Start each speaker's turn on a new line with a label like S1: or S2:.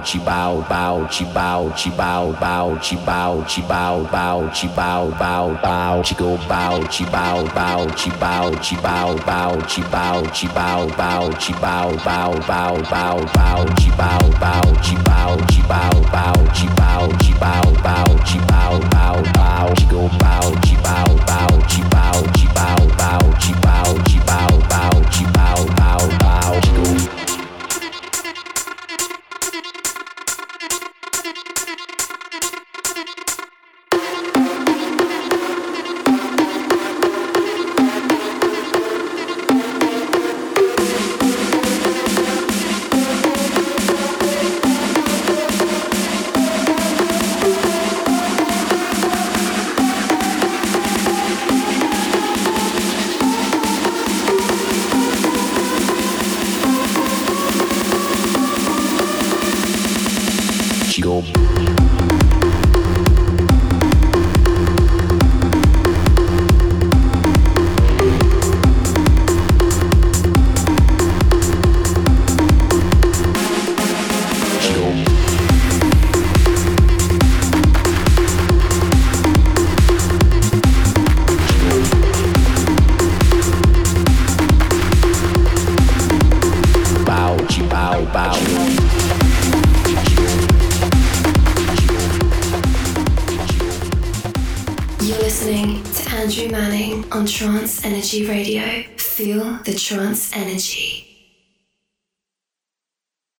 S1: bow, te bow, bow, te bow, te bow, bow, te bow, te bow, bow, te bow, bow, bow, te go bow, te bow, bow, te bow, te bow, bow, te bow, te bow, bow, te bow, bow, bow, bow, bow, te bow, bow, te bow, te bow, bow, te bow, te bow, bow, te bow, bow, bow, te go bow, te bow, bow, te bow, te bow, bow, bow, bow,
S2: trance energy.